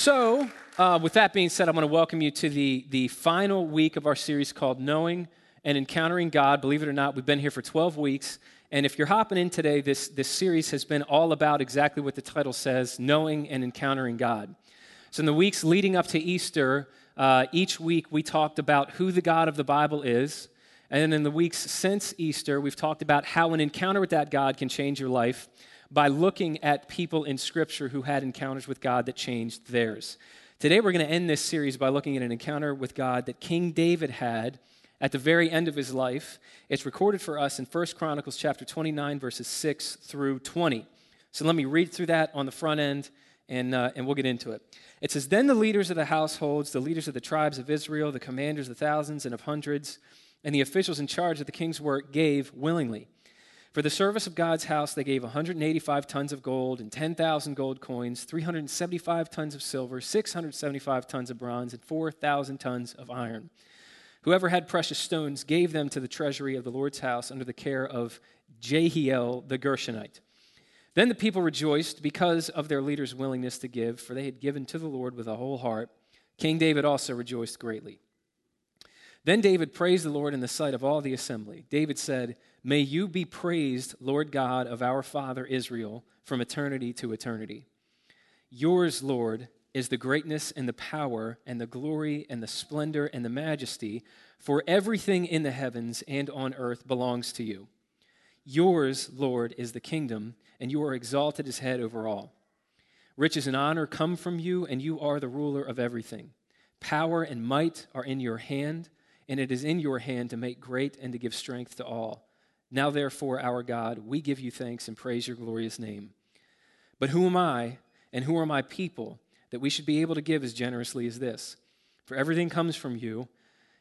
So, uh, with that being said, I'm going to welcome you to the, the final week of our series called Knowing and Encountering God. Believe it or not, we've been here for 12 weeks. And if you're hopping in today, this, this series has been all about exactly what the title says knowing and encountering God. So, in the weeks leading up to Easter, uh, each week we talked about who the God of the Bible is. And then in the weeks since Easter, we've talked about how an encounter with that God can change your life by looking at people in Scripture who had encounters with God that changed theirs. Today, we're going to end this series by looking at an encounter with God that King David had at the very end of his life. It's recorded for us in 1 Chronicles chapter 29, verses 6 through 20. So let me read through that on the front end, and, uh, and we'll get into it. It says, Then the leaders of the households, the leaders of the tribes of Israel, the commanders of thousands and of hundreds, and the officials in charge of the king's work gave willingly for the service of God's house, they gave 185 tons of gold and 10,000 gold coins, 375 tons of silver, 675 tons of bronze, and 4,000 tons of iron. Whoever had precious stones gave them to the treasury of the Lord's house under the care of Jehiel the Gershonite. Then the people rejoiced because of their leader's willingness to give, for they had given to the Lord with a whole heart. King David also rejoiced greatly. Then David praised the Lord in the sight of all the assembly. David said, May you be praised, Lord God of our father Israel, from eternity to eternity. Yours, Lord, is the greatness and the power and the glory and the splendor and the majesty, for everything in the heavens and on earth belongs to you. Yours, Lord, is the kingdom, and you are exalted as head over all. Riches and honor come from you, and you are the ruler of everything. Power and might are in your hand, and it is in your hand to make great and to give strength to all. Now, therefore, our God, we give you thanks and praise your glorious name. But who am I and who are my people that we should be able to give as generously as this? For everything comes from you,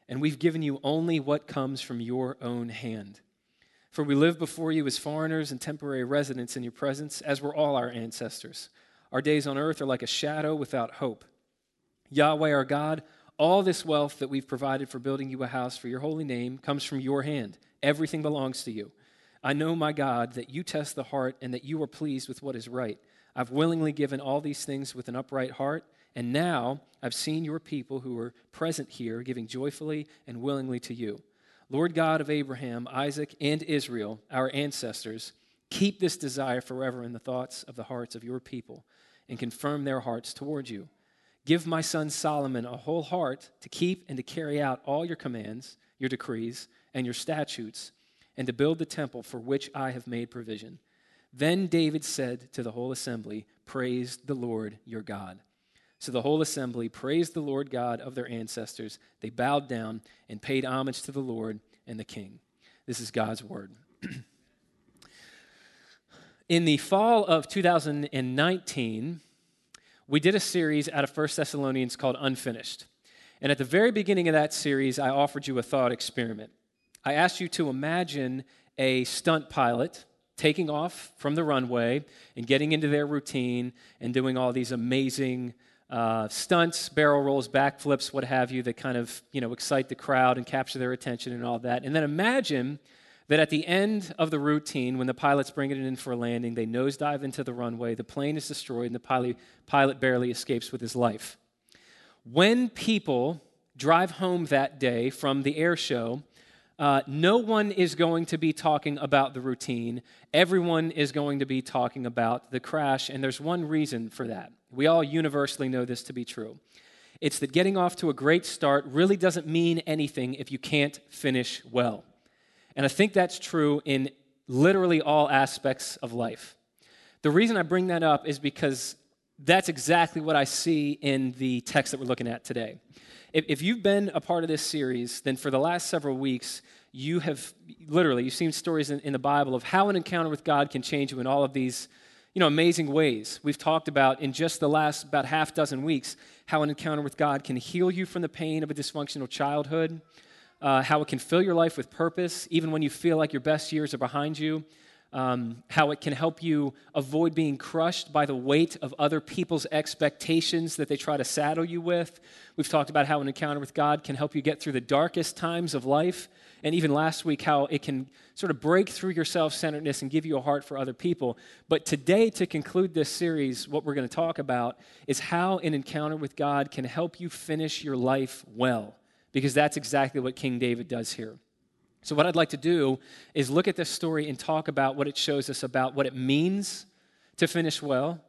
and we've given you only what comes from your own hand. For we live before you as foreigners and temporary residents in your presence, as were all our ancestors. Our days on earth are like a shadow without hope. Yahweh our God, all this wealth that we've provided for building you a house for your holy name comes from your hand. Everything belongs to you. I know, my God, that you test the heart and that you are pleased with what is right. I've willingly given all these things with an upright heart, and now I've seen your people who are present here giving joyfully and willingly to you. Lord God of Abraham, Isaac, and Israel, our ancestors, keep this desire forever in the thoughts of the hearts of your people and confirm their hearts toward you. Give my son Solomon a whole heart to keep and to carry out all your commands, your decrees, and your statutes, and to build the temple for which I have made provision. Then David said to the whole assembly, Praise the Lord your God. So the whole assembly praised the Lord God of their ancestors. They bowed down and paid homage to the Lord and the king. This is God's word. In the fall of 2019, we did a series out of 1 Thessalonians called Unfinished. And at the very beginning of that series, I offered you a thought experiment. I asked you to imagine a stunt pilot taking off from the runway and getting into their routine and doing all these amazing uh, stunts, barrel rolls, backflips, what have you, that kind of you know excite the crowd and capture their attention and all that. And then imagine that at the end of the routine, when the pilot's bring it in for a landing, they nosedive into the runway, the plane is destroyed, and the pilot, pilot barely escapes with his life. When people drive home that day from the air show, uh, no one is going to be talking about the routine. Everyone is going to be talking about the crash, and there's one reason for that. We all universally know this to be true. It's that getting off to a great start really doesn't mean anything if you can't finish well. And I think that's true in literally all aspects of life. The reason I bring that up is because that's exactly what I see in the text that we're looking at today. If, if you've been a part of this series, then for the last several weeks, you have literally you've seen stories in, in, the bible of how an encounter with god can change you in all of these you know amazing ways we've talked about in just the last about half dozen weeks how an encounter with god can heal you from the pain of a dysfunctional childhood uh, how it can fill your life with purpose even when you feel like your best years are behind you um, how it can help you avoid being crushed by the weight of other people's expectations that they try to saddle you with. We've talked about how an encounter with God can help you get through the darkest times of life. And even last week, how it can sort of break through your self centeredness and give you a heart for other people. But today, to conclude this series, what we're going to talk about is how an encounter with God can help you finish your life well, because that's exactly what King David does here. So, what I'd like to do is look at this story and talk about what it shows us about what it means to finish well,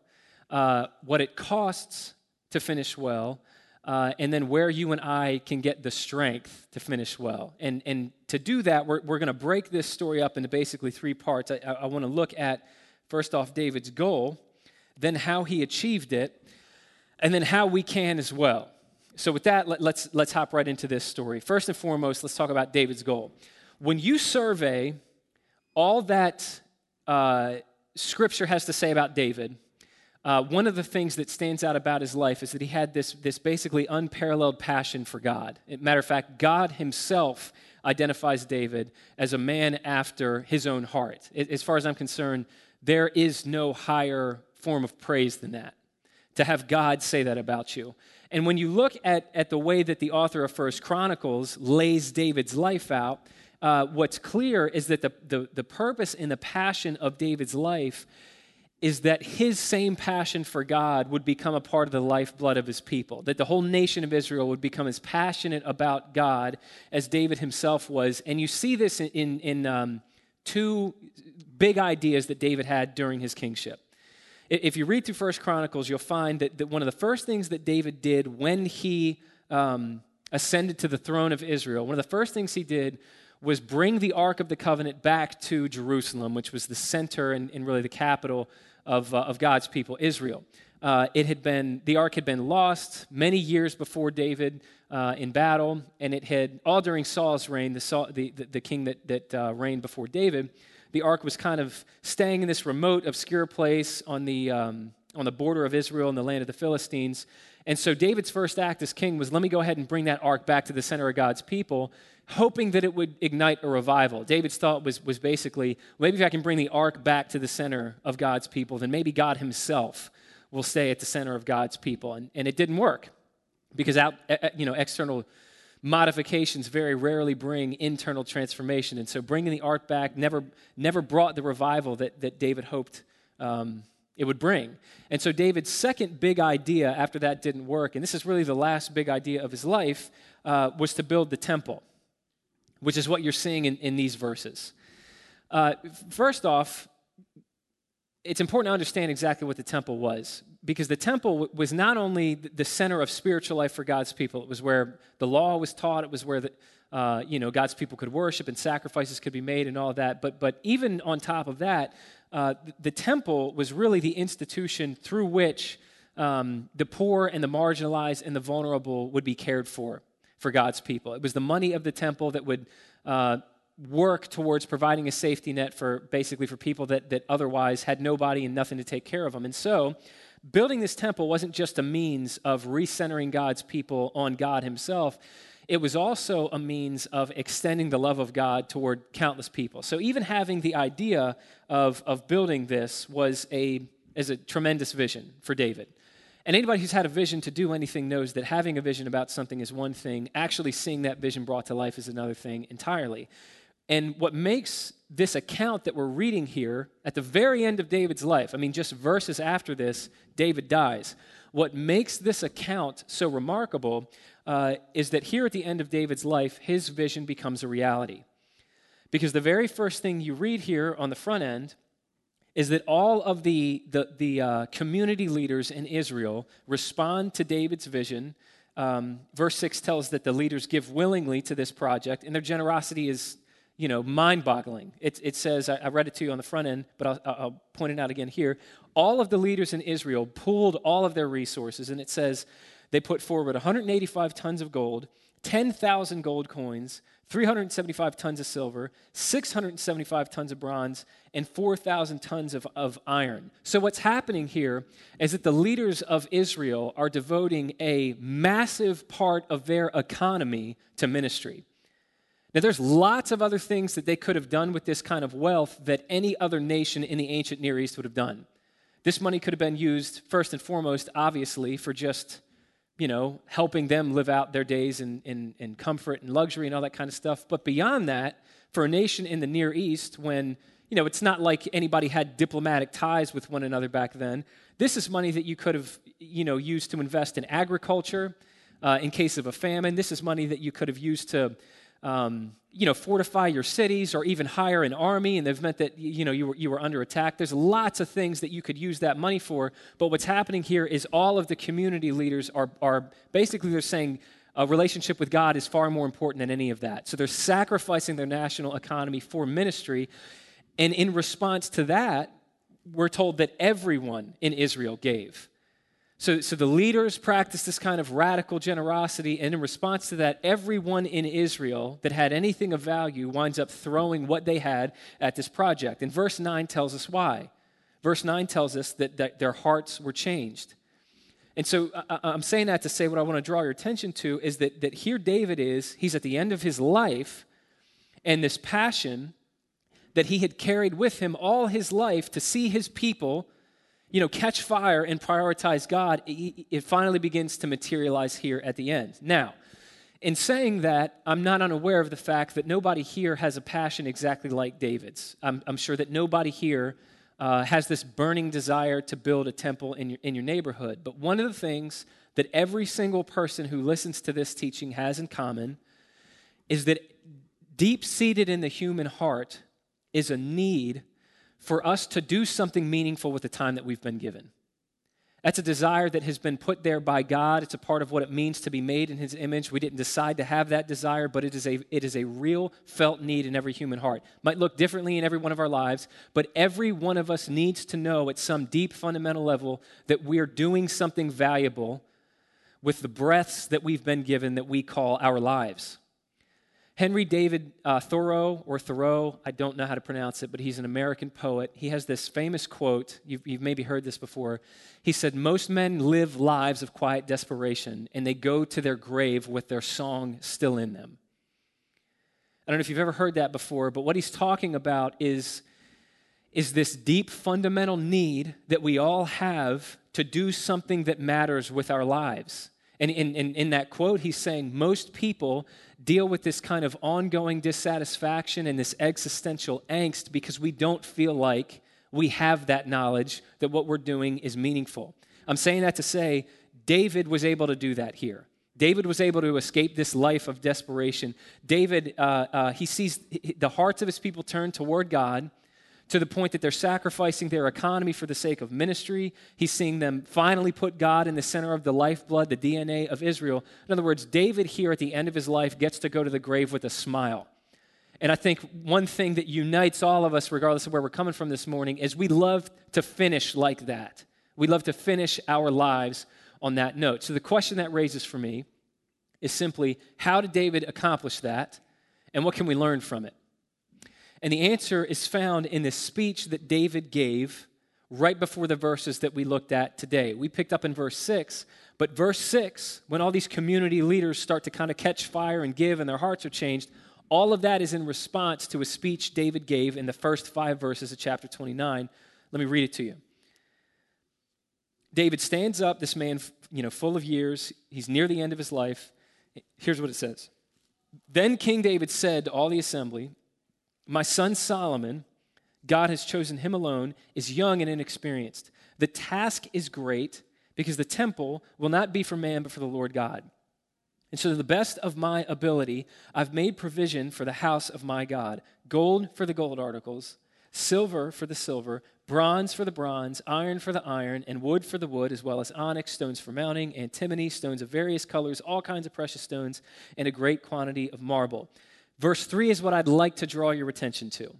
uh, what it costs to finish well, uh, and then where you and I can get the strength to finish well. And, and to do that, we're, we're going to break this story up into basically three parts. I, I want to look at, first off, David's goal, then how he achieved it, and then how we can as well. So, with that, let, let's, let's hop right into this story. First and foremost, let's talk about David's goal when you survey all that uh, scripture has to say about David, uh, one of the things that stands out about his life is that he had this, this basically unparalleled passion for God. Matter of fact, God himself identifies David as a man after his own heart. As far as I'm concerned, there is no higher form of praise than that, to have God say that about you. And when you look at, at the way that the author of First Chronicles lays David's life out, uh, what's clear is that the, the, the purpose and the passion of David's life is that his same passion for God would become a part of the lifeblood of his people, that the whole nation of Israel would become as passionate about God as David himself was. And you see this in, in, in um, two big ideas that David had during his kingship. If you read through First Chronicles, you'll find that, that one of the first things that David did when he um, ascended to the throne of Israel, one of the first things he did was bring the Ark of the Covenant back to Jerusalem, which was the center and, and really the capital of, uh, of God's people, Israel. Uh, it had been, the Ark had been lost many years before David uh, in battle, and it had, all during Saul's reign, the, Saul, the, the, the, king that, that uh, reigned before David, the Ark was kind of staying in this remote, obscure place on the, um, on the border of Israel and the land of the Philistines. And so David's first act as king was let me go ahead and bring that ark back to the center of God's people hoping that it would ignite a revival. David's thought was, was basically maybe if I can bring the ark back to the center of God's people, then maybe God himself will stay at the center of God's people. And, and it didn't work because out, you know, external modifications very rarely bring internal transformation. And so bringing the ark back never, never brought the revival that, that David hoped um, it would bring. And so David's second big idea after that didn't work, and this is really the last big idea of his life, uh, was to build the temple which is what you're seeing in, in these verses. Uh, first off, it's important to understand exactly what the temple was because the temple was not only the center of spiritual life for God's people, it was where the law was taught, it was where the, uh, you know, God's people could worship and sacrifices could be made and all that. But, but even on top of that, uh, the temple was really the institution through which um, the poor and the marginalized and the vulnerable would be cared for for God's people. It was the money of the temple that would uh, work towards providing a safety net for basically for people that, that otherwise had nobody and nothing to take care of them. And so, building this temple wasn't just a means of recentering God's people on God Himself. It was also a means of extending the love of God toward countless people. So even having the idea of, of building this was a, is a tremendous vision for David. And anybody who's had a vision to do anything knows that having a vision about something is one thing, actually seeing that vision brought to life is another thing entirely. And what makes this account that we're reading here at the very end of David's life, I mean, just verses after this, David dies. What makes this account so remarkable uh, is that here at the end of David's life, his vision becomes a reality. Because the very first thing you read here on the front end is that all of the, the, the uh, community leaders in Israel respond to David's vision. Um, verse 6 tells that the leaders give willingly to this project, and their generosity is you know, mind-boggling. It, it says, I, I, read it to you on the front end, but I'll, I'll point it out again here. All of the leaders in Israel pooled all of their resources, and it says they put forward 185 tons of gold, 10,000 gold coins, 375 tons of silver, 675 tons of bronze, and 4,000 tons of, of iron. So, what's happening here is that the leaders of Israel are devoting a massive part of their economy to ministry. Now, there's lots of other things that they could have done with this kind of wealth that any other nation in the ancient Near East would have done. This money could have been used, first and foremost, obviously, for just, you know, helping them live out their days in, in, in comfort and luxury and all that kind of stuff. But beyond that, for a nation in the Near East, when, you know, it's not like anybody had diplomatic ties with one another back then, this is money that you could have, you know, used to invest in agriculture uh, in case of a famine. This is money that you could have used to um, you know, fortify your cities or even hire an army and they've meant that, you know, you were, you were under attack. There's lots of things that you could use that money for. But what's happening here is all of the community leaders are, are basically they're saying a relationship with God is far more important than any of that. So they're sacrificing their national economy for ministry. And in response to that, we're told that everyone in Israel gave. So, so the leaders practiced this kind of radical generosity, and in response to that, everyone in Israel that had anything of value winds up throwing what they had at this project. And verse 9 tells us why. Verse 9 tells us that, that their hearts were changed. And so I, I'm saying that to say what I want to draw your attention to is that, that here David is, he's at the end of his life, and this passion that he had carried with him all his life to see his people you know, catch fire and prioritize God, it finally begins to materialize here at the end. Now, in saying that, I'm not unaware of the fact that nobody here has a passion exactly like David's. I'm, I'm sure that nobody here uh, has this burning desire to build a temple in your, in your neighborhood. But one of the things that every single person who listens to this teaching has in common is that deep seated in the human heart is a need for us to do something meaningful with the time that we've been given. That's a desire that has been put there by God. It's a part of what it means to be made in His image. We didn't decide to have that desire, but it is a, it is a real felt need in every human heart. Might look differently in every one of our lives, but every one of us needs to know at some deep fundamental level that we're doing something valuable with the breaths that we've been given that we call our lives. Henry David uh, Thoreau, or Thoreau, I don't know how to pronounce it, but he's an American poet. He has this famous quote. You've, you've maybe heard this before. He said, Most men live lives of quiet desperation, and they go to their grave with their song still in them. I don't know if you've ever heard that before, but what he's talking about is, is this deep fundamental need that we all have to do something that matters with our lives. And in, in, in, that quote, he's saying most people deal with this kind of ongoing dissatisfaction and this existential angst because we don't feel like we have that knowledge that what we're doing is meaningful. I'm saying that to say David was able to do that here. David was able to escape this life of desperation. David, uh, uh, he sees the hearts of his people turn toward God to the point that they're sacrificing their economy for the sake of ministry. He's seeing them finally put God in the center of the lifeblood, the DNA of Israel. In other words, David here at the end of his life gets to go to the grave with a smile. And I think one thing that unites all of us, regardless of where we're coming from this morning, is we love to finish like that. We love to finish our lives on that note. So the question that raises for me is simply how did David accomplish that? And what can we learn from it? And the answer is found in the speech that David gave right before the verses that we looked at today. We picked up in verse 6, but verse 6, when all these community leaders start to kind of catch fire and give and their hearts are changed, all of that is in response to a speech David gave in the first five verses of chapter 29. Let me read it to you. David stands up, this man, you know, full of years, he's near the end of his life. Here's what it says. Then King David said to all the assembly, my son Solomon, God has chosen him alone, is young and inexperienced. The task is great because the temple will not be for man but for the Lord God. And so, to the best of my ability, I've made provision for the house of my God gold for the gold articles, silver for the silver, bronze for the bronze, iron for the iron, and wood for the wood, as well as onyx, stones for mounting, antimony, stones of various colors, all kinds of precious stones, and a great quantity of marble. Verse 3 is what I'd like to draw your attention to.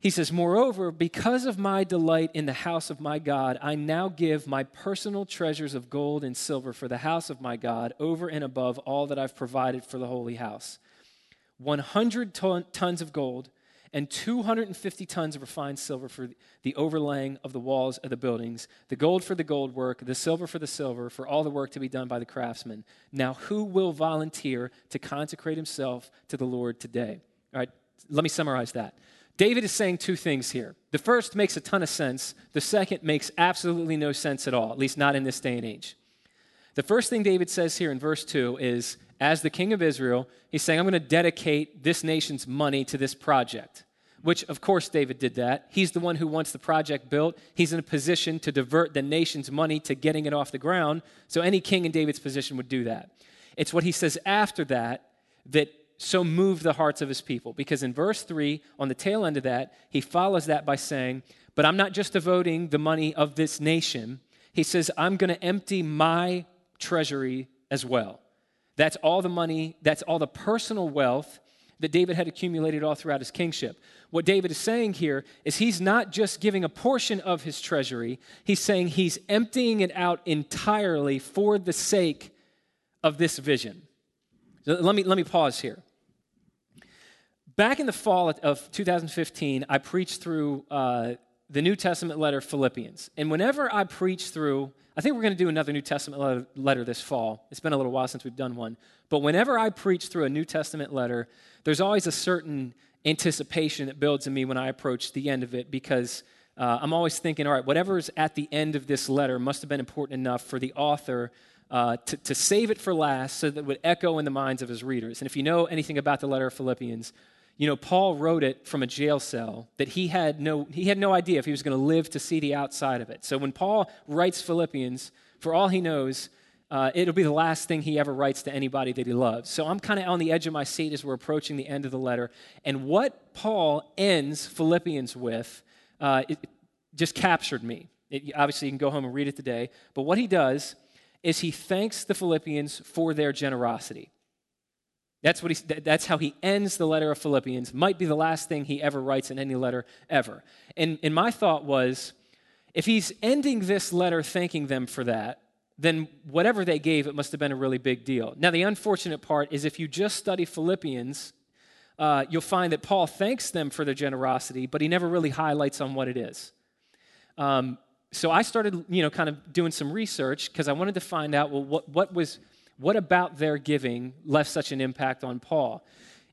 He says, Moreover, because of my delight in the house of my God, I now give my personal treasures of gold and silver for the house of my God over and above all that I've provided for the holy house 100 ton, tons of gold and 250 tons of refined silver for the overlaying of the walls of the buildings, the gold for the gold work, the silver for the silver, for all the work to be done by the craftsmen. Now, who will volunteer to consecrate himself to the Lord today? All right, let me summarize that. David is saying two things here. The first makes a ton of sense, the second makes absolutely no sense at all, at least not in this day and age. The first thing David says here in verse 2 is as the king of Israel, he's saying, I'm going to dedicate this nation's money to this project. Which, of course, David did that. He's the one who wants the project built. He's in a position to divert the nation's money to getting it off the ground. So, any king in David's position would do that. It's what he says after that that so moved the hearts of his people. Because in verse 3, on the tail end of that, he follows that by saying, But I'm not just devoting the money of this nation. He says, I'm going to empty my treasury as well. That's all the money, that's all the personal wealth that David had accumulated all throughout his kingship. What David is saying here is he's not just giving a portion of his treasury, he's saying he's emptying it out entirely for the sake of this vision. let me, let me pause here. Back in the fall of 2015, I preached through uh, the New Testament letter Philippians. And whenever I preach through, I think we're going to do another New Testament letter, this fall. It's been a little while since we've done one. But whenever I preach through a New Testament letter, there's always a certain anticipation that builds in me when I approach the end of it because uh, I'm always thinking, all right, whatever's at the end of this letter must have been important enough for the author uh, to, to save it for last so that it would echo in the minds of his readers. And if you know anything about the letter of Philippians, you know, Paul wrote it from a jail cell that he had no, he had no idea if he was going to live to see the outside of it. So when Paul writes Philippians, for all he knows, uh, it'll be the last thing he ever writes to anybody that he loves. So I'm kind of on the edge of my seat as we're approaching the end of the letter. And what Paul ends Philippians with uh, just captured me. It, obviously, you can go home and read it today. But what he does is he thanks the Philippians for their generosity. That's, what he, that's how he ends the letter of Philippians. Might be the last thing he ever writes in any letter ever. And, and my thought was if he's ending this letter thanking them for that, then whatever they gave, it must have been a really big deal. Now, the unfortunate part is if you just study Philippians, uh, you'll find that Paul thanks them for their generosity, but he never really highlights on what it is. Um, so I started, you know, kind of doing some research because I wanted to find out, well, what, what was what about their giving left such an impact on Paul?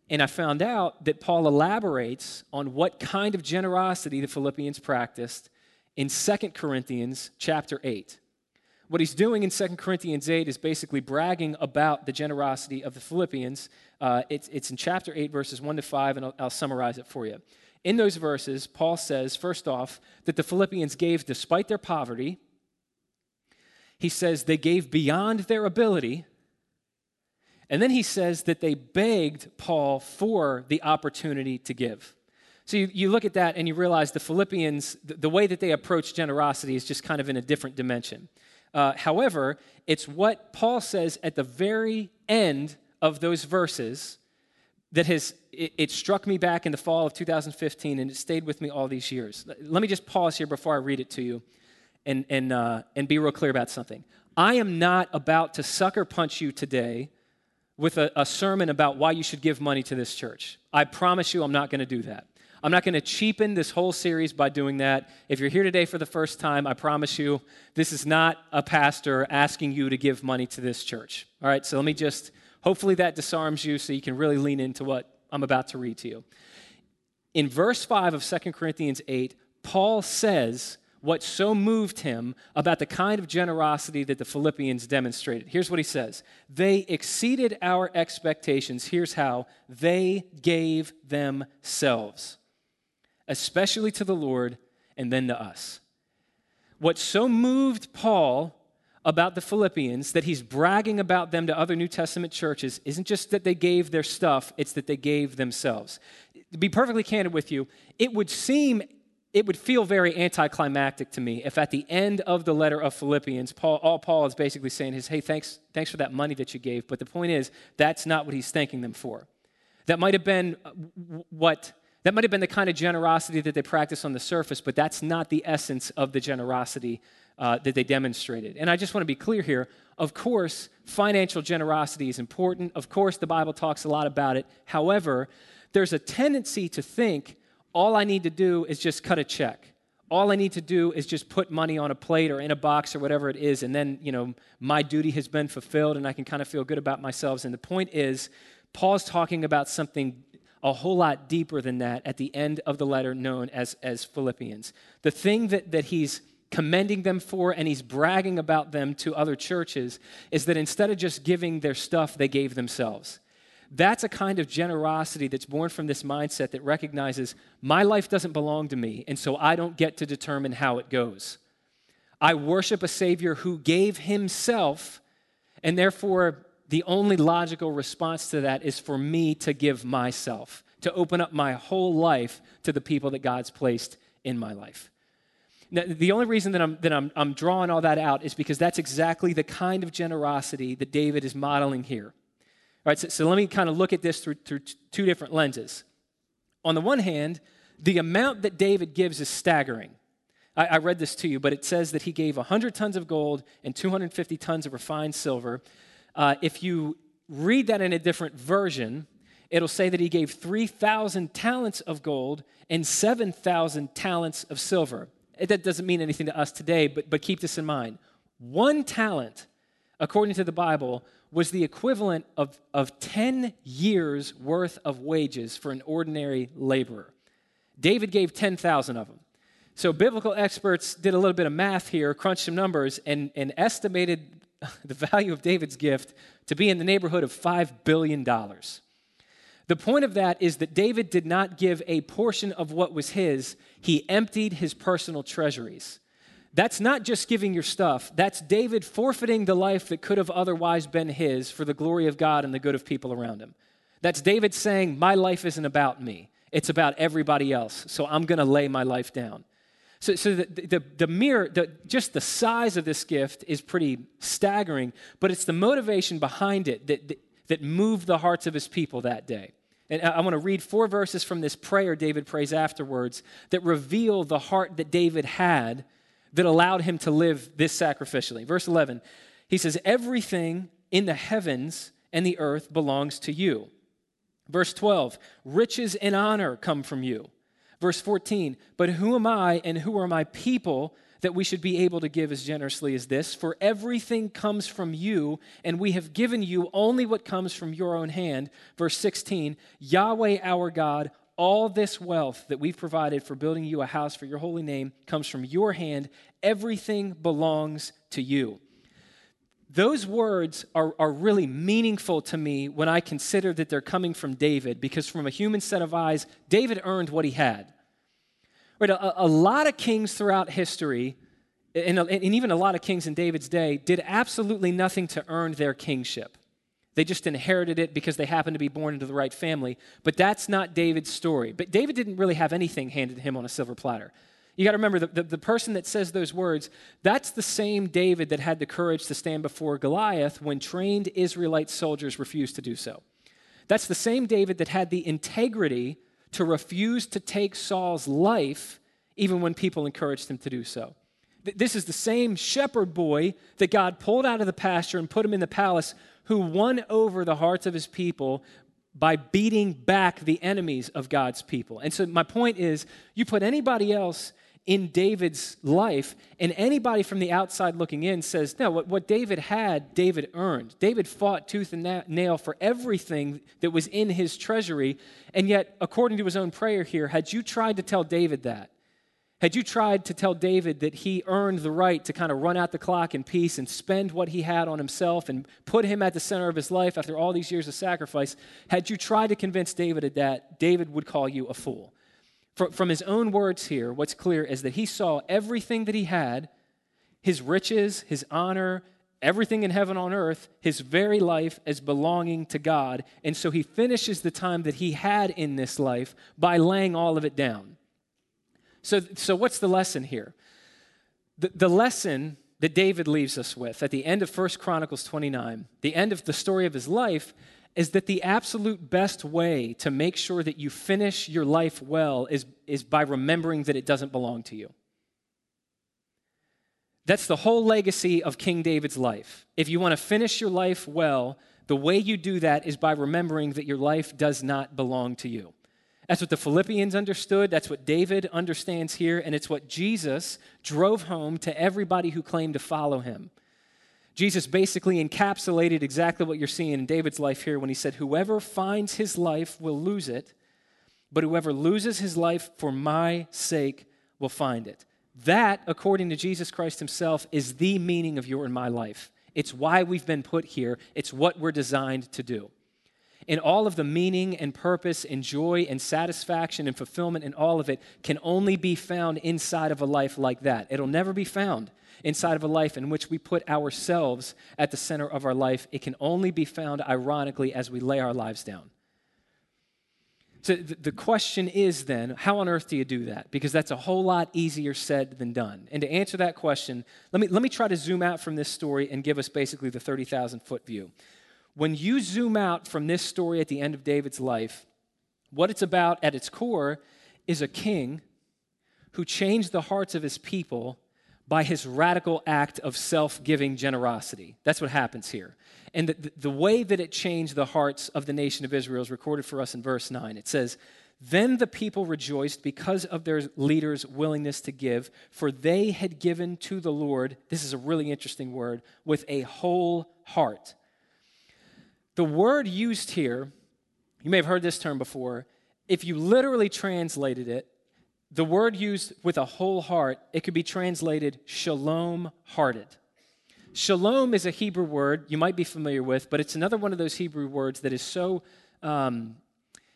And I found out that Paul elaborates on what kind of generosity the Philippians practiced in 2 Corinthians chapter 8. What he's doing in 2 Corinthians 8 is basically bragging about the generosity of the Philippians. Uh, it's, it's in chapter 8, verses 1 to 5, and I'll, I'll summarize it for you. In those verses, Paul says, first off, that the Philippians gave despite their poverty. He says they gave beyond their ability and then he says that they begged Paul for the opportunity to give. So you, you look at that and you realize the Philippians, the, the, way that they approach generosity is just kind of in a different dimension. Uh, however, it's what Paul says at the very end of those verses that has it, it, struck me back in the fall of 2015 and it stayed with me all these years. Let me just pause here before I read it to you and, and, uh, and be real clear about something. I am not about to sucker punch you today with a, a sermon about why you should give money to this church. I promise you, I'm not going to do that. I'm not going to cheapen this whole series by doing that. If you're here today for the first time, I promise you, this is not a pastor asking you to give money to this church. All right, so let me just, hopefully, that disarms you so you can really lean into what I'm about to read to you. In verse 5 of 2 Corinthians 8, Paul says what so moved him about the kind of generosity that the Philippians demonstrated. Here's what he says They exceeded our expectations. Here's how they gave themselves, especially to the Lord and then to us. What so moved Paul about the Philippians that he's bragging about them to other New Testament churches isn't just that they gave their stuff, it's that they gave themselves. To be perfectly candid with you, it would seem it would feel very anticlimactic to me if at the end of the letter of Philippians, Paul, all Paul is basically saying is, hey, thanks, thanks for that money that you gave. But the point is, that's not what he's thanking them for. That might have been uh, what, that might have been the kind of generosity that they practice on the surface, but that's not the essence of the generosity uh, that they demonstrated. And I just want to be clear here. Of course, financial generosity is important. Of course, the Bible talks a lot about it. However, there's a tendency to think all I need to do is just cut a check. All I need to do is just put money on a plate or in a box or whatever it is, and then, you know, my duty has been fulfilled and I can kind of feel good about myself. And the point is, Paul's talking about something a whole lot deeper than that at the end of the letter known as, as Philippians. The thing that, that he's commending them for and he's bragging about them to other churches is that instead of just giving their stuff, they gave themselves. That's a kind of generosity that's born from this mindset that recognizes my life doesn't belong to me, and so I don't get to determine how it goes. I worship a Savior who gave Himself, and therefore the only logical response to that is for me to give myself, to open up my whole life to the people that God's placed in my life. Now, the only reason that, I'm, that I'm, I'm drawing all that out is because that's exactly the kind of generosity that David is modeling here. All right, so, so let me kind of look at this through, through two different lenses. On the one hand, the amount that David gives is staggering. I, I read this to you, but it says that he gave 100 tons of gold and 250 tons of refined silver. Uh, if you read that in a different version, it'll say that he gave 3,000 talents of gold and 7,000 talents of silver. That doesn't mean anything to us today, but, but keep this in mind. One talent, according to the Bible, was the equivalent of, of 10 years worth of wages for an ordinary laborer. David gave 10,000 of them. So biblical experts did a little bit of math here, crunched some numbers, and, and estimated the value of David's gift to be in the neighborhood of $5 billion. The point of that is that David did not give a portion of what was his, he emptied his personal treasuries. That's not just giving your stuff, that's David forfeiting the life that could have otherwise been his for the glory of God and the good of people around him. That's David saying, My life isn't about me, it's about everybody else, so I'm going to lay my life down. So, so the, the, the mere, the, just the size of this gift is pretty staggering, but it's the motivation behind it that, that, that moved the hearts of his people that day. And I want to read four verses from this prayer David prays afterwards that reveal the heart that David had that allowed him to live this sacrificially. Verse 11, he says, Everything in the heavens and the earth belongs to you. Verse 12, riches and honor come from you. Verse 14, but who am I and who are my people that we should be able to give as generously as this? For everything comes from you, and we have given you only what comes from your own hand. Verse 16, Yahweh our God, all this wealth that we've provided for building you a house for your holy name comes from your hand. Everything belongs to you. Those words are, are really meaningful to me when I consider that they're coming from David, because from a human set of eyes, David earned what he had. Right, a, a lot of kings throughout history, and, and even a lot of kings in David's day, did absolutely nothing to earn their kingship. They just inherited it because they happened to be born into the right family. But that's not David's story. But David didn't really have anything handed to him on a silver platter. You got to remember the, the, the, person that says those words, that's the same David that had the courage to stand before Goliath when trained Israelite soldiers refused to do so. That's the same David that had the integrity to refuse to take Saul's life even when people encouraged him to do so. This is the same shepherd boy that God pulled out of the pasture and put him in the palace who won over the hearts of his people by beating back the enemies of God's people. And so, my point is you put anybody else in David's life, and anybody from the outside looking in says, No, what, what David had, David earned. David fought tooth and na- nail for everything that was in his treasury. And yet, according to his own prayer here, had you tried to tell David that, had you tried to tell David that he earned the right to kind of run out the clock in peace and spend what he had on himself and put him at the center of his life after all these years of sacrifice, had you tried to convince David of that, David would call you a fool. From his own words here, what's clear is that he saw everything that he had his riches, his honor, everything in heaven on earth, his very life as belonging to God. And so he finishes the time that he had in this life by laying all of it down. So, so what's the lesson here? The, the lesson that David leaves us with at the end of 1 Chronicles 29, the end of the story of his life, is that the absolute best way to make sure that you finish your life well is, is by remembering that it doesn't belong to you. That's the whole legacy of King David's life. If you want to finish your life well, the way you do that is by remembering that your life does not belong to you. That's what the Philippians understood. That's what David understands here. And it's what Jesus drove home to everybody who claimed to follow him. Jesus basically encapsulated exactly what you're seeing in David's life here when he said, Whoever finds his life will lose it, but whoever loses his life for my sake will find it. That, according to Jesus Christ himself, is the meaning of your and my life. It's why we've been put here, it's what we're designed to do. And all of the meaning and purpose and joy and satisfaction and fulfillment and all of it can only be found inside of a life like that. It'll never be found inside of a life in which we put ourselves at the center of our life. It can only be found, ironically, as we lay our lives down. So the question is then, how on earth do you do that? Because that's a whole lot easier said than done. And to answer that question, let me, let me try to zoom out from this story and give us basically the 30,000 foot view. When you zoom out from this story at the end of David's life, what it's about at its core is a king who changed the hearts of his people by his radical act of self giving generosity. That's what happens here. And the, the, way that it changed the hearts of the nation of Israel is recorded for us in verse 9. It says, Then the people rejoiced because of their leaders' willingness to give, for they had given to the Lord, this is a really interesting word, with a whole heart. The word used here, you may have heard this term before, if you literally translated it, the word used with a whole heart, it could be translated shalom hearted. Shalom is a Hebrew word you might be familiar with, but it's another one of those Hebrew words that is so um,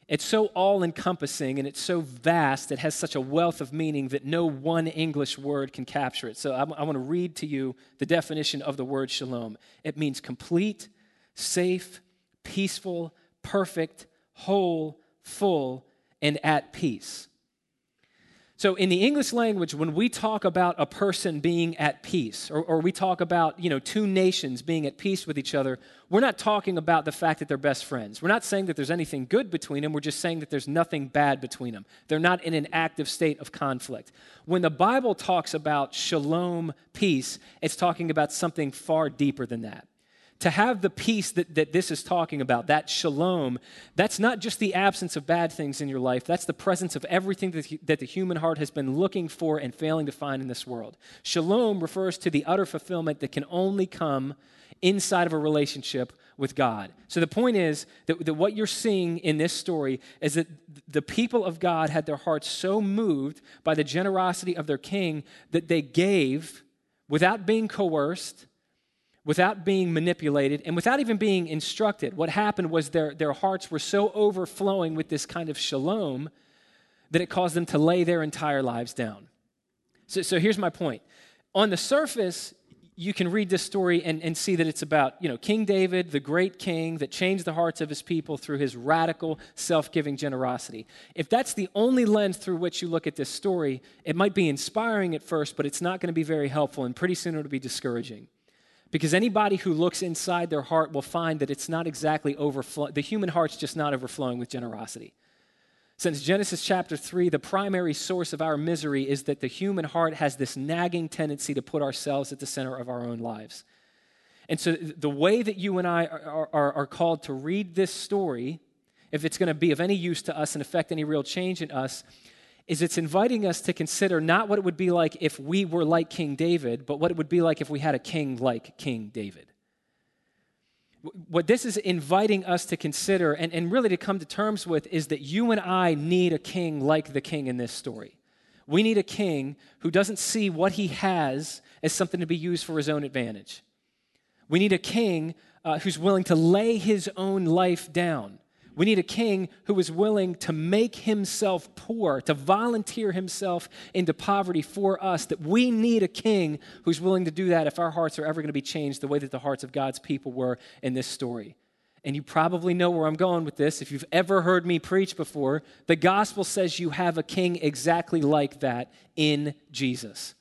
it's so all encompassing and it's so vast, it has such a wealth of meaning that no one English word can capture it. So I, I want to read to you the definition of the word shalom. It means complete, safe, peaceful, perfect, whole, full, and at peace. So, in the English language, when we talk about a person being at peace, or, or, we talk about you know, two nations being at peace with each other, we're not talking about the fact that they're best friends. We're not saying that there's anything good between them. We're just saying that there's nothing bad between them. They're not in an active state of conflict. When the Bible talks about shalom, peace, it's talking about something far deeper than that to have the peace that, that this is talking about, that shalom, that's not just the absence of bad things in your life, that's the presence of everything that, that the human heart has been looking for and failing to find in this world. Shalom refers to the utter fulfillment that can only come inside of a relationship with God. So the point is that, that what you're seeing in this story is that the people of God had their hearts so moved by the generosity of their king that they gave without being coerced without being manipulated and without even being instructed. What happened was their, their hearts were so overflowing with this kind of shalom that it caused them to lay their entire lives down. So, so here's my point. On the surface, you can read this story and, and see that it's about you know king david the great king that changed the hearts of his people through his radical self-giving generosity if that's the only lens through which you look at this story it might be inspiring at first but it's not going to be very helpful and pretty soon it'll be discouraging because anybody who looks inside their heart will find that it's not exactly overflowing. The human heart's just not overflowing with generosity. Since Genesis chapter 3, the primary source of our misery is that the human heart has this nagging tendency to put ourselves at the center of our own lives. And so, the way that you and I are, are, are called to read this story, if it's going to be of any use to us and affect any real change in us, is it's inviting us to consider not what it would be like if we were like King David, but what it would be like if we had a king like King David. What this is inviting us to consider and, and really to come to terms with is that you and I need a king like the king in this story. We need a king who doesn't see what he has as something to be used for his own advantage. We need a king uh, who's willing to lay his own life down we need a king who is willing to make himself poor, to volunteer himself into poverty for us. That we need a king who's willing to do that if our hearts are ever going to be changed the way that the hearts of God's people were in this story. And you probably know where I'm going with this. If you've ever heard me preach before, the gospel says you have a king exactly like that in Jesus.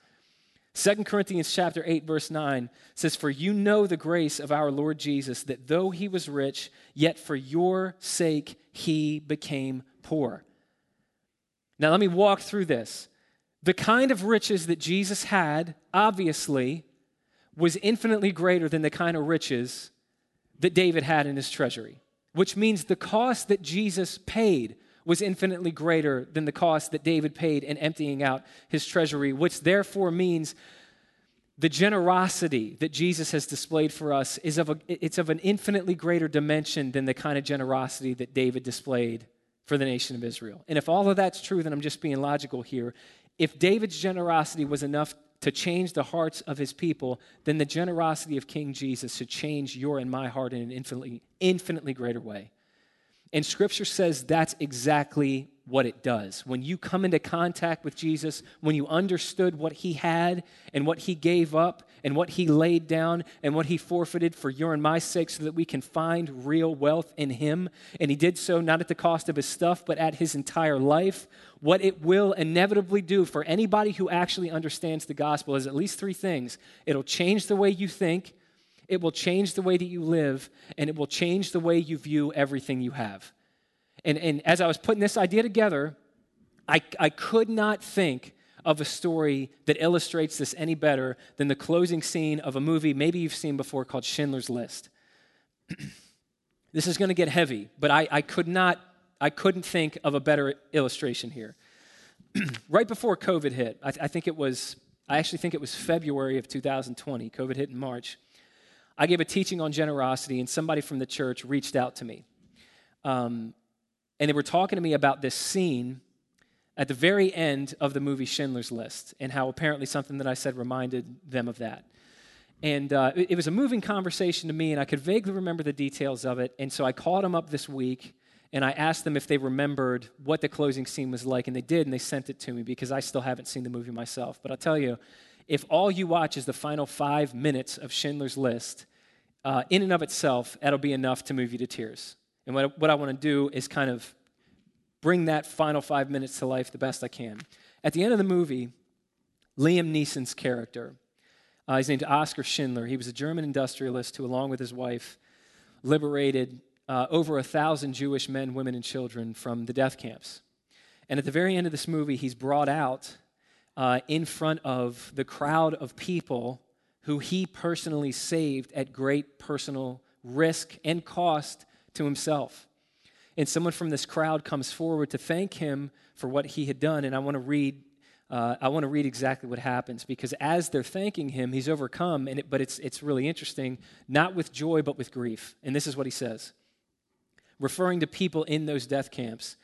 2 Corinthians chapter 8 verse 9 says for you know the grace of our Lord Jesus that though he was rich yet for your sake he became poor. Now let me walk through this. The kind of riches that Jesus had obviously was infinitely greater than the kind of riches that David had in his treasury, which means the cost that Jesus paid was infinitely greater than the cost that David paid in emptying out his treasury, which therefore means the generosity that Jesus has displayed for us is of a, it's of an infinitely greater dimension than the kind of generosity that David displayed for the nation of Israel. And if all of that's true, then I'm just being logical here. If David's generosity was enough to change the hearts of his people, then the generosity of King Jesus should change your and my heart in an infinitely, infinitely greater way. And scripture says that's exactly what it does. When you come into contact with Jesus, when you understood what he had and what he gave up and what he laid down and what he forfeited for your and my sake so that we can find real wealth in him, and he did so not at the cost of his stuff, but at his entire life, what it will inevitably do for anybody who actually understands the gospel is at least three things it'll change the way you think it will change the way that you live, and it will change the way you view everything you have. And, and as I was putting this idea together, I, I could not think of a story that illustrates this any better than the closing scene of a movie maybe you've seen before called Schindler's List. this is going to get heavy, but I, I could not, I couldn't think of a better illustration here. right before COVID hit, I, I think it was, I actually think it was February of 2020. COVID hit in March. I gave a teaching on generosity, and somebody from the church reached out to me. Um, and they were talking to me about this scene at the very end of the movie Schindler's List, and how apparently something that I said reminded them of that. And uh, it, it was a moving conversation to me, and I could vaguely remember the details of it. And so I called them up this week, and I asked them if they remembered what the closing scene was like, and they did, and they sent it to me because I still haven't seen the movie myself. But I'll tell you, if all you watch is the final five minutes of Schindler's List, uh, in and of itself, that'll be enough to move you to tears. And what, what I want to do is kind of bring that final five minutes to life the best I can. At the end of the movie, Liam Neeson's character, uh, he's named Oskar Schindler. He was a German industrialist who, along with his wife, liberated uh, over a thousand Jewish men, women, and children from the death camps. And at the very end of this movie, he's brought out uh, in front of the crowd of people who he personally saved at great personal risk and cost to himself. And someone from this crowd comes forward to thank him for what he had done. And I want to read. Uh, I want to read exactly what happens because as they're thanking him, he's overcome, and it, but it's, it's really interesting, not with joy, but with grief. And this is what he says. Referring to people in those death camps,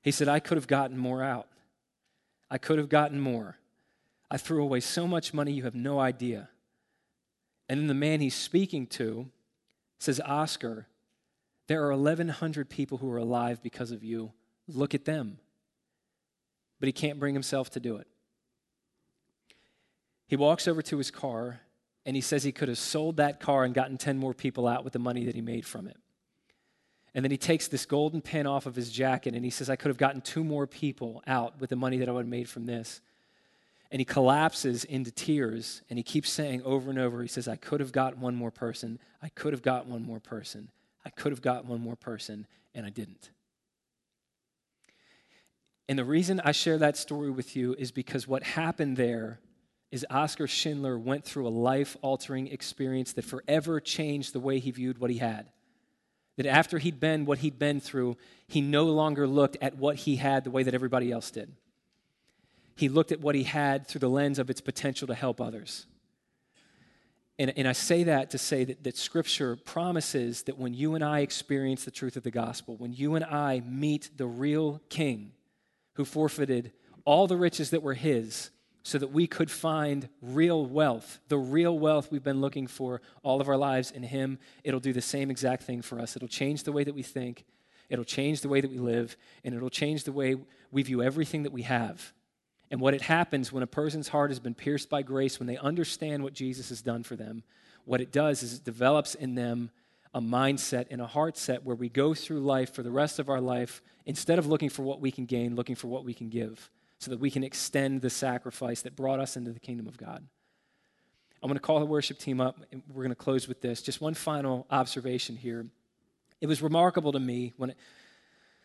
he said, I could have gotten more out. I could have gotten more. I threw away so much money, you have no idea. And then the man he's speaking to says, Oskar, there are 1,100 people who are alive because of you. Look at them. But he can't bring himself to do it. He walks over to his car and he says he could have sold that car and gotten 10 more people out with the money that he made from it. And then he takes this golden pin off of his jacket and he says, I could have gotten two more people out with the money that I would have made from this. And he collapses into tears and he keeps saying over and over, he says, I could have got one more person. I could have got one more person. I could have got one more person, and I didn't. And the reason I share that story with you is because what happened there is Oskar Schindler went through a life altering experience that forever changed the way he viewed what he had. That after he'd been what he'd been through, he no longer looked at what he had the way that everybody else did. He looked at what he had through the lens of its potential to help others. And, and I say that to say that, that Scripture promises that when you and I experience the truth of the gospel, when you and I meet the real King who forfeited all the riches that were his so that we could find real wealth, the real wealth we've been looking for all of our lives in him, it'll do the same exact thing for us. It'll change the way that we think, it'll change the way that we live, and it'll change the way we view everything that we have. And what it happens when a person's heart has been pierced by grace, when they understand what Jesus has done for them, what it does is it develops in them a mindset and a heart set where we go through life for the rest of our life instead of looking for what we can gain, looking for what we can give, so that we can extend the sacrifice that brought us into the kingdom of God. I'm going to call the worship team up, and we're going to close with this. Just one final observation here. It was remarkable to me when, it,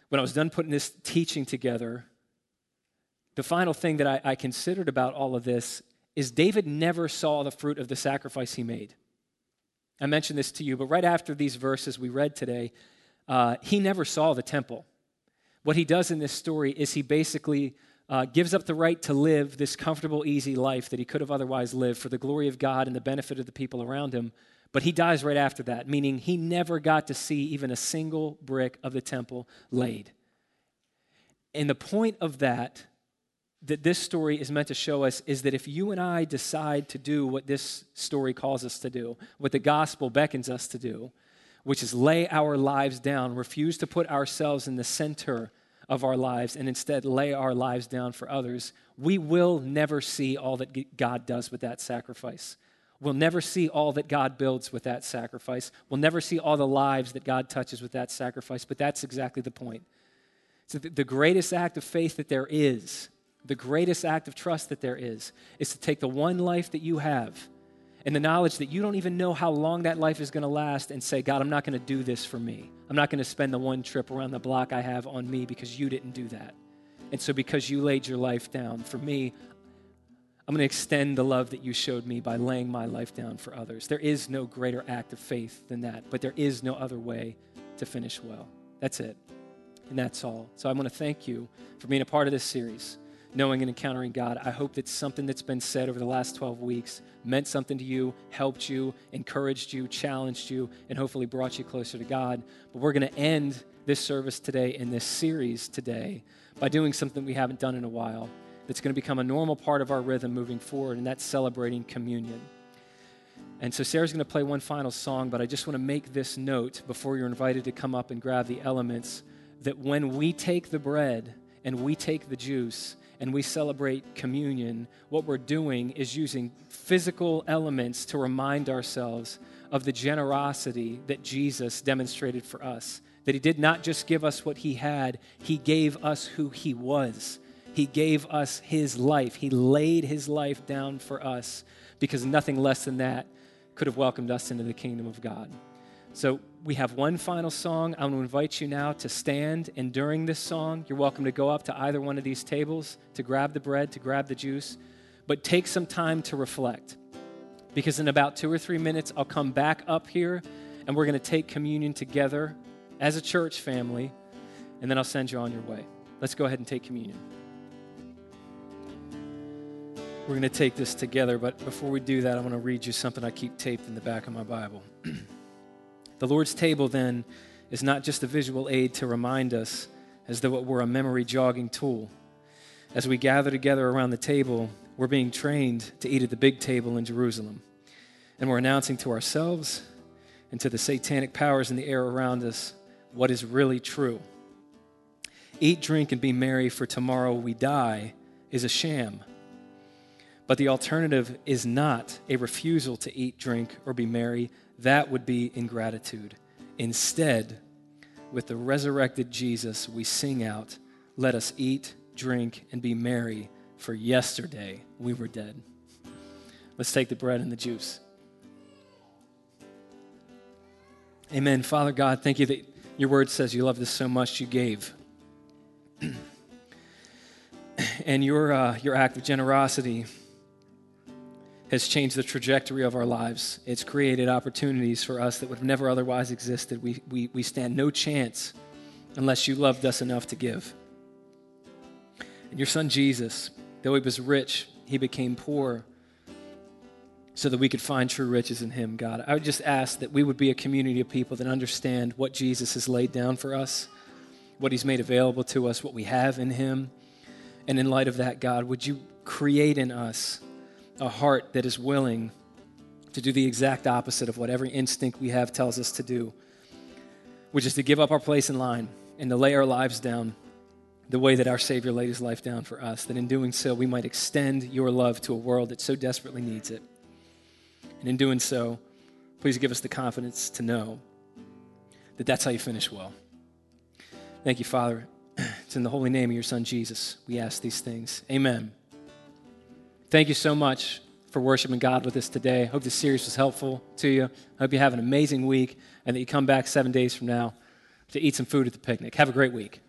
when I was done putting this teaching together the final thing that I, I considered about all of this is David never saw the fruit of the sacrifice he made. I mentioned this to you, but right after these verses we read today, uh, he never saw the temple. What he does in this story is he basically uh, gives up the right to live this comfortable, easy life that he could have otherwise lived for the glory of God and the benefit of the people around him. But he dies right after that, meaning he never got to see even a single brick of the temple laid. And the point of that, that this story is meant to show us, is that if you and I decide to do what this story calls us to do, what the gospel beckons us to do, which is lay our lives down, refuse to put ourselves in the center of our lives, and instead lay our lives down for others, we will never see all that God does with that sacrifice. We'll never see all that God builds with that sacrifice. We'll never see all the lives that God touches with that sacrifice, but that's exactly the point. So, the greatest act of faith that there is, the greatest act of trust that there is, is to take the one life that you have and the knowledge that you don't even know how long that life is going to last and say, God, I'm not going to do this for me. I'm not going to spend the one trip around the block I have on me because you didn't do that. And so, because you laid your life down for me, I'm going to extend the love that you showed me by laying my life down for others. There is no greater act of faith than that, but there is no other way to finish well. That's it. And that's all. So I want to thank you for being a part of this series knowing and encountering God. I hope that something that's been said over the last 12 weeks meant something to you, helped you, encouraged you, challenged you, and hopefully brought you closer to God. But we're going to end this service today in this series today by doing something we haven't done in a while that's going to become a normal part of our rhythm moving forward, and that's celebrating communion. And so Sarah's going to play one final song, but I just want to make this note before you're invited to come up and grab the elements that when we take the bread and we take the juice, and we celebrate communion, what we're doing is using physical elements to remind ourselves of the generosity that Jesus demonstrated for us. That he did not just give us what he had, he gave us who he was. He gave us his life. He laid his life down for us because nothing less than that could have welcomed us into the kingdom of God. So we have one final song. I'm going to invite you now to stand. And during this song, you're welcome to go up to either one of these tables to grab the bread, to grab the juice. But take some time to reflect. Because in about two or three minutes, I'll come back up here and we're going to take communion together as a church family. And then I'll send you on your way. Let's go ahead and take communion. We're going to take this together, but before we do that, I want to read you something I keep taped in the back of my Bible. The Lord's table, then, is not just a visual aid to remind us as though it were a memory jogging tool. As we gather together around the table, we're being trained to eat at the big table in Jerusalem. And we're announcing to ourselves and to the satanic powers in the air around us what is really true. Eat, drink, and be merry, for tomorrow we die is a sham. But the alternative is not a refusal to eat, drink, or be merry, that would be ingratitude. Instead, with the resurrected Jesus, we sing out, Let us eat, drink, and be merry, for yesterday we were dead. Let's take the bread and the juice. Amen. Father God, thank you that your word says you love us so much you gave. and your, uh, your act of generosity has changed the trajectory of our lives. It's created opportunities for us that would have never otherwise existed. We, we, we stand no chance unless you loved us enough to give. And your son Jesus, though he was rich, he became poor so that we could find true riches in him, God. I would just ask that we would be a community of people that understand what Jesus has laid down for us, what he's made available to us, what we have in him. And in light of that, God, would you create in us a heart that is willing to do the exact opposite of what every instinct we have tells us to do, which is to give up our place in line and to lay our lives down the way that our Savior laid his life down for us, that in doing so we might extend your love to a world that so desperately needs it. And in doing so, please give us the confidence to know that that's how you finish well. Thank you, Father. It's in the holy name of your Son, Jesus, we ask these things. Amen. Thank you so much for worshiping God with us today. Hope this series was helpful to you. Hope you have an amazing week and that you come back seven days from now to eat some food at the picnic. Have a great week.